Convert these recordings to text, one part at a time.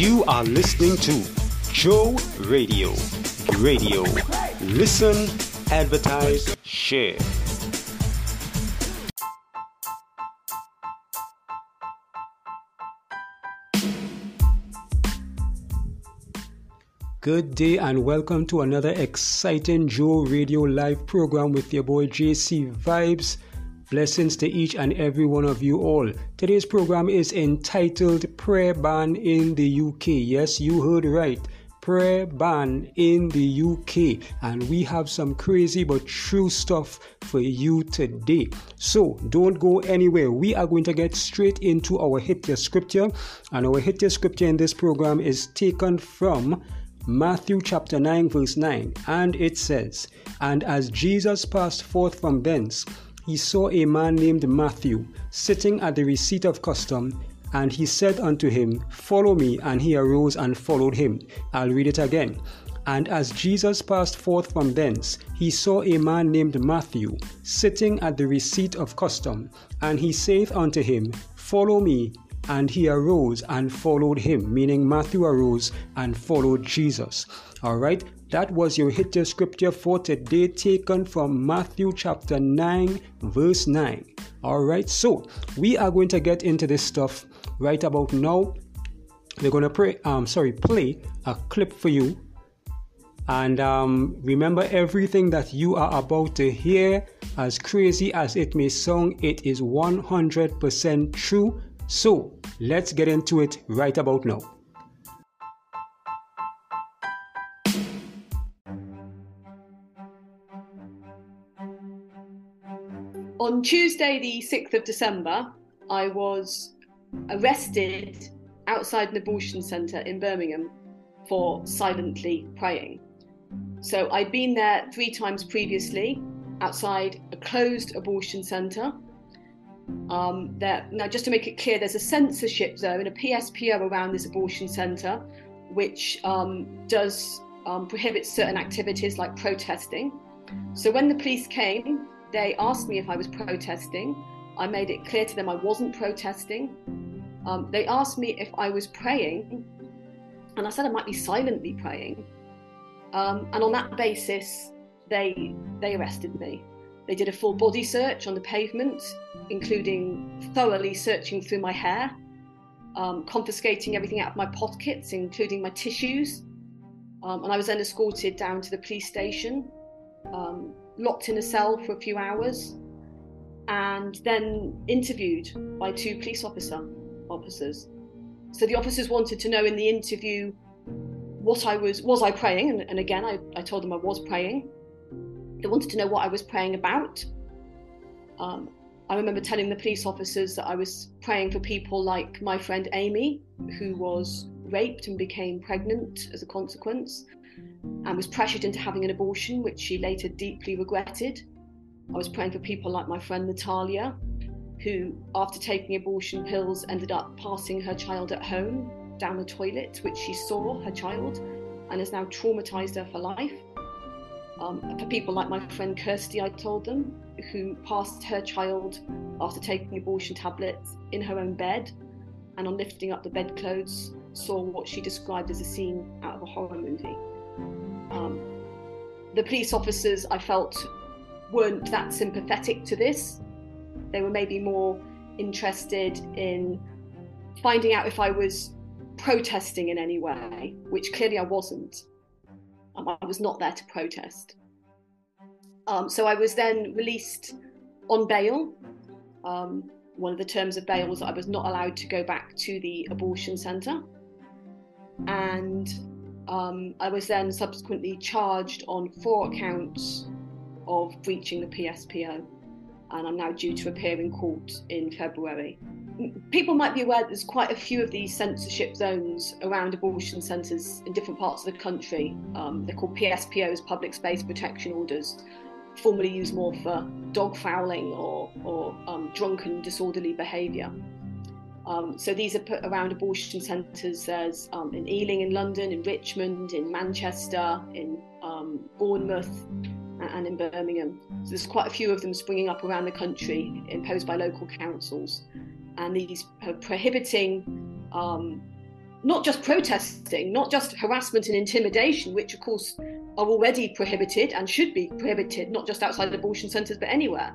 You are listening to Joe Radio. Radio. Listen, advertise, share. Good day and welcome to another exciting Joe Radio Live program with your boy JC Vibes. Blessings to each and every one of you all. Today's program is entitled Prayer Ban in the UK. Yes, you heard right. Prayer ban in the UK, and we have some crazy but true stuff for you today. So don't go anywhere. We are going to get straight into our hit your scripture, and our hit your scripture in this program is taken from Matthew chapter 9, verse 9, and it says, And as Jesus passed forth from thence, he saw a man named Matthew sitting at the receipt of custom, and he said unto him, Follow me. And he arose and followed him. I'll read it again. And as Jesus passed forth from thence, he saw a man named Matthew sitting at the receipt of custom, and he saith unto him, Follow me. And he arose and followed him, meaning Matthew arose and followed Jesus. All right, that was your hit your scripture for today, taken from Matthew chapter 9, verse 9. All right, so we are going to get into this stuff right about now. We're going to pray, um, sorry, play a clip for you. And um, remember, everything that you are about to hear, as crazy as it may sound, it is 100% true so let's get into it right about now. On Tuesday, the 6th of December, I was arrested outside an abortion centre in Birmingham for silently praying. So I'd been there three times previously outside a closed abortion centre um, now, just to make it clear, there's a censorship zone, a PSPO around this abortion centre, which um, does um, prohibit certain activities like protesting. So when the police came, they asked me if I was protesting. I made it clear to them I wasn't protesting. Um, they asked me if I was praying, and I said I might be silently praying. Um, and on that basis, they they arrested me. They did a full body search on the pavement, including thoroughly searching through my hair, um, confiscating everything out of my pockets, including my tissues. Um, and I was then escorted down to the police station, um, locked in a cell for a few hours, and then interviewed by two police officer officers. So the officers wanted to know in the interview what I was was I praying, and, and again I, I told them I was praying. They wanted to know what I was praying about. Um, I remember telling the police officers that I was praying for people like my friend Amy, who was raped and became pregnant as a consequence, and was pressured into having an abortion, which she later deeply regretted. I was praying for people like my friend Natalia, who, after taking abortion pills, ended up passing her child at home down the toilet, which she saw her child and has now traumatized her for life. Um, for people like my friend Kirsty, I told them, who passed her child after taking abortion tablets in her own bed and on lifting up the bedclothes saw what she described as a scene out of a horror movie. Um, the police officers, I felt, weren't that sympathetic to this. They were maybe more interested in finding out if I was protesting in any way, which clearly I wasn't. Um, I was not there to protest. Um, so I was then released on bail. Um, one of the terms of bail was that I was not allowed to go back to the abortion centre. And um, I was then subsequently charged on four counts of breaching the PSPO. And I'm now due to appear in court in February people might be aware there's quite a few of these censorship zones around abortion centres in different parts of the country. Um, they're called PSPOs, Public Space Protection Orders, formerly used more for dog fouling or, or um, drunken disorderly behaviour. Um, so these are put around abortion centres. There's um, in Ealing in London, in Richmond, in Manchester, in um, Bournemouth, and in Birmingham. So there's quite a few of them springing up around the country, imposed by local councils and these prohibiting um, not just protesting, not just harassment and intimidation, which of course are already prohibited and should be prohibited, not just outside abortion centres but anywhere,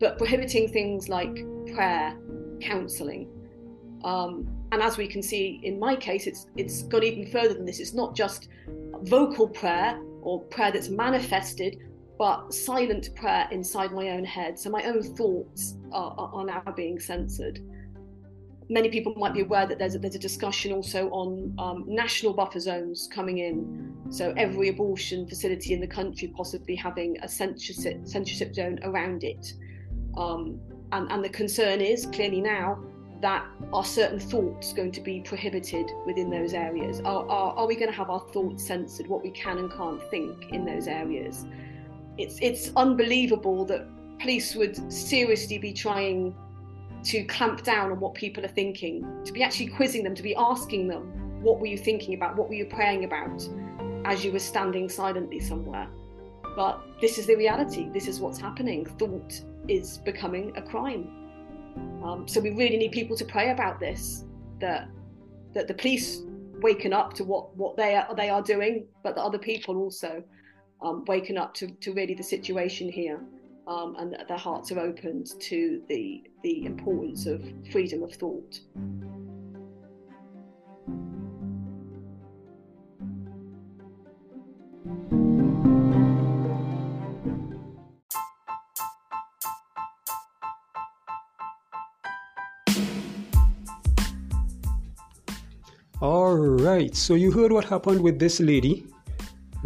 but prohibiting things like prayer, counselling. Um, and as we can see in my case, it's it's gone even further than this. It's not just vocal prayer or prayer that's manifested, but silent prayer inside my own head. So my own thoughts are, are now being censored many people might be aware that there's a, there's a discussion also on um, national buffer zones coming in. So every abortion facility in the country possibly having a censorship, censorship zone around it. Um, and, and the concern is clearly now that are certain thoughts going to be prohibited within those areas? Are, are, are we going to have our thoughts censored, what we can and can't think in those areas? It's, it's unbelievable that police would seriously be trying to clamp down on what people are thinking, to be actually quizzing them, to be asking them, what were you thinking about? What were you praying about as you were standing silently somewhere? But this is the reality. This is what's happening. Thought is becoming a crime. Um, so we really need people to pray about this. That that the police waken up to what what they are they are doing, but that other people also um, waken up to to really the situation here um, and their hearts are opened to the, the importance of freedom of thought. All right, so you heard what happened with this lady,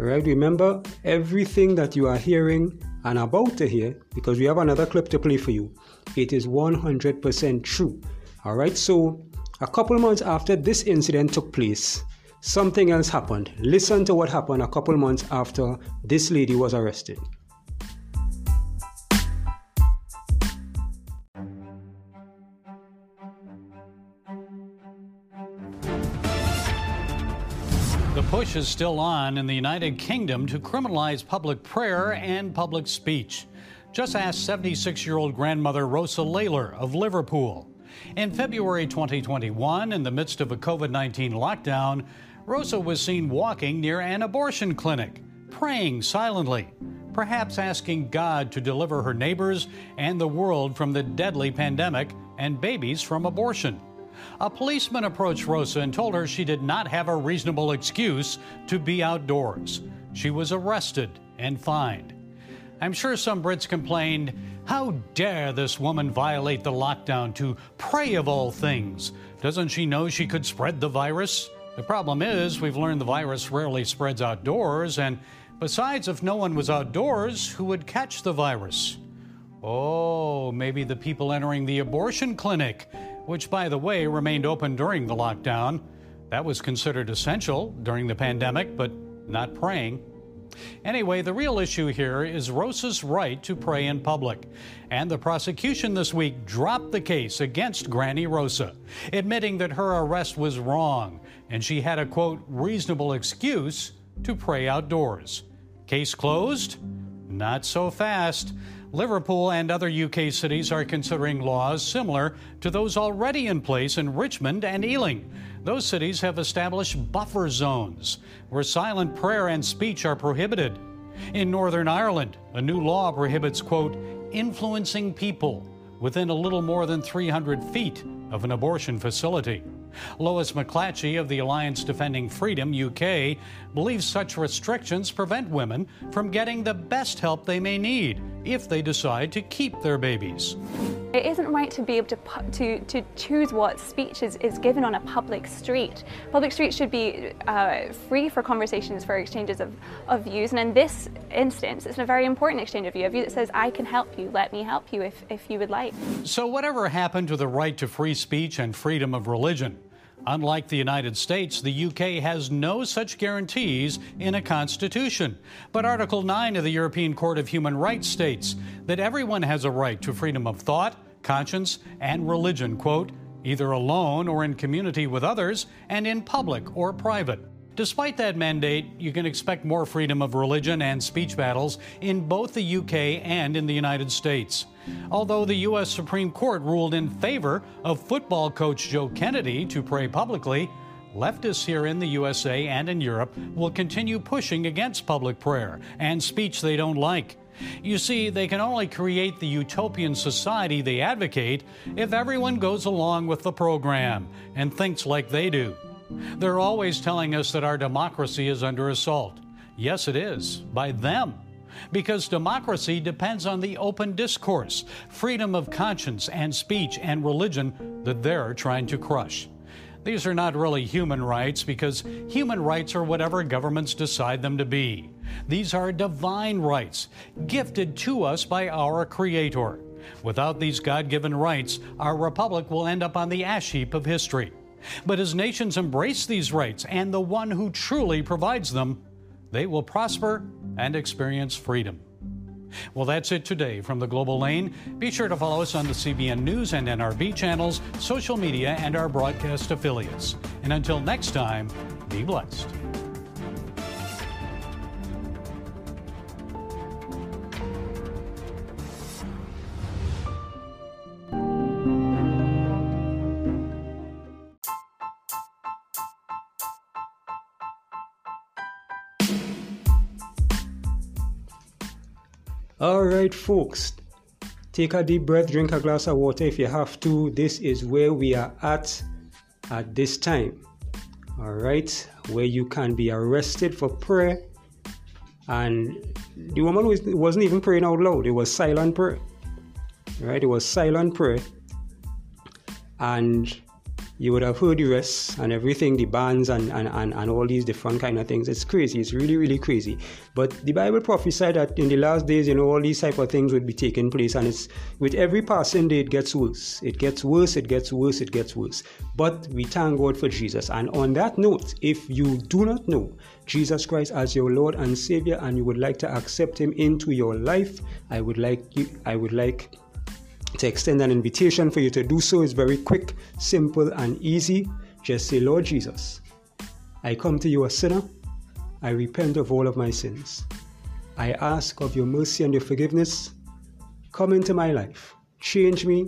right? Remember, everything that you are hearing and about to hear because we have another clip to play for you. It is 100% true. All right, so a couple months after this incident took place, something else happened. Listen to what happened a couple months after this lady was arrested. Is still on in the United Kingdom to criminalize public prayer and public speech. Just ask 76 year old grandmother Rosa Lalor of Liverpool. In February 2021, in the midst of a COVID 19 lockdown, Rosa was seen walking near an abortion clinic, praying silently, perhaps asking God to deliver her neighbors and the world from the deadly pandemic and babies from abortion. A policeman approached Rosa and told her she did not have a reasonable excuse to be outdoors. She was arrested and fined. I'm sure some Brits complained, How dare this woman violate the lockdown to pray of all things? Doesn't she know she could spread the virus? The problem is, we've learned the virus rarely spreads outdoors, and besides, if no one was outdoors, who would catch the virus? Oh, maybe the people entering the abortion clinic which, by the way, remained open during the lockdown. That was considered essential during the pandemic, but not praying. Anyway, the real issue here is Rosa's right to pray in public. And the prosecution this week dropped the case against Granny Rosa, admitting that her arrest was wrong and she had a quote, reasonable excuse to pray outdoors. Case closed? Not so fast. Liverpool and other UK cities are considering laws similar to those already in place in Richmond and Ealing. Those cities have established buffer zones where silent prayer and speech are prohibited. In Northern Ireland, a new law prohibits, quote, influencing people within a little more than 300 feet of an abortion facility. Lois McLatchie of the Alliance Defending Freedom UK believes such restrictions prevent women from getting the best help they may need if they decide to keep their babies. It isn't right to be able to, to, to choose what speech is, is given on a public street. Public streets should be uh, free for conversations, for exchanges of, of views. And in this instance, it's a very important exchange of view, a view that says, I can help you, let me help you if, if you would like. So, whatever happened to the right to free speech and freedom of religion? Unlike the United States, the UK has no such guarantees in a constitution. But Article 9 of the European Court of Human Rights states that everyone has a right to freedom of thought, conscience, and religion, quote, either alone or in community with others, and in public or private. Despite that mandate, you can expect more freedom of religion and speech battles in both the UK and in the United States. Although the U.S. Supreme Court ruled in favor of football coach Joe Kennedy to pray publicly, leftists here in the USA and in Europe will continue pushing against public prayer and speech they don't like. You see, they can only create the utopian society they advocate if everyone goes along with the program and thinks like they do. They're always telling us that our democracy is under assault. Yes, it is, by them. Because democracy depends on the open discourse, freedom of conscience and speech and religion that they're trying to crush. These are not really human rights because human rights are whatever governments decide them to be. These are divine rights, gifted to us by our Creator. Without these God given rights, our republic will end up on the ash heap of history. But as nations embrace these rights and the one who truly provides them, they will prosper and experience freedom. Well, that's it today from the Global Lane. Be sure to follow us on the CBN News and NRB channels, social media, and our broadcast affiliates. And until next time, be blessed. All right, folks, take a deep breath, drink a glass of water if you have to. This is where we are at at this time. All right, where you can be arrested for prayer. And the woman was, wasn't even praying out loud, it was silent prayer. Right, it was silent prayer. And you would have heard the rest and everything, the bands and, and, and, and all these different kind of things. It's crazy. It's really, really crazy. But the Bible prophesied that in the last days, you know, all these type of things would be taking place. And it's with every passing day, it gets worse. It gets worse, it gets worse, it gets worse. But we thank God for Jesus. And on that note, if you do not know Jesus Christ as your Lord and Savior and you would like to accept him into your life, I would like you I would like to extend an invitation for you to do so is very quick, simple, and easy. Just say, Lord Jesus, I come to you a sinner. I repent of all of my sins. I ask of your mercy and your forgiveness. Come into my life. Change me.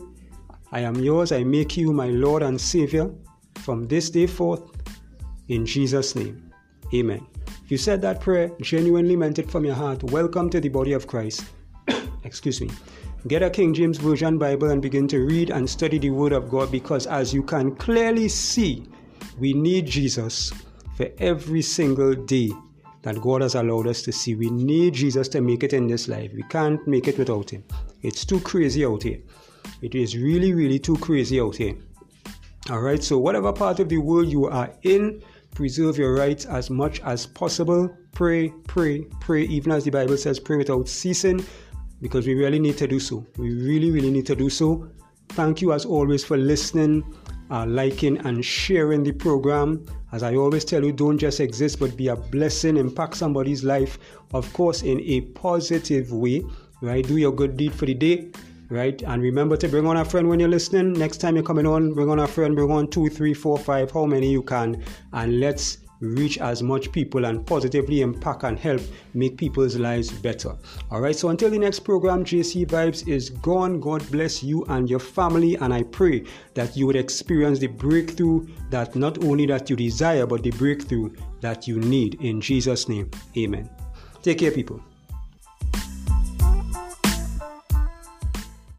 I am yours. I make you my Lord and Savior from this day forth. In Jesus' name. Amen. If you said that prayer, genuinely meant it from your heart, welcome to the body of Christ. Excuse me. Get a King James Version Bible and begin to read and study the Word of God because, as you can clearly see, we need Jesus for every single day that God has allowed us to see. We need Jesus to make it in this life. We can't make it without Him. It's too crazy out here. It is really, really too crazy out here. All right, so whatever part of the world you are in, preserve your rights as much as possible. Pray, pray, pray, even as the Bible says, pray without ceasing because we really need to do so. We really, really need to do so. Thank you, as always, for listening, uh, liking, and sharing the program. As I always tell you, don't just exist, but be a blessing, impact somebody's life, of course, in a positive way. Right? Do your good deed for the day. Right? And remember to bring on a friend when you're listening. Next time you're coming on, bring on a friend, bring on two, three, four, five, how many you can, and let's reach as much people and positively impact and help make people's lives better. All right, so until the next program, JC Vibes is gone. God bless you and your family, and I pray that you would experience the breakthrough that not only that you desire, but the breakthrough that you need. In Jesus' name, amen. Take care, people.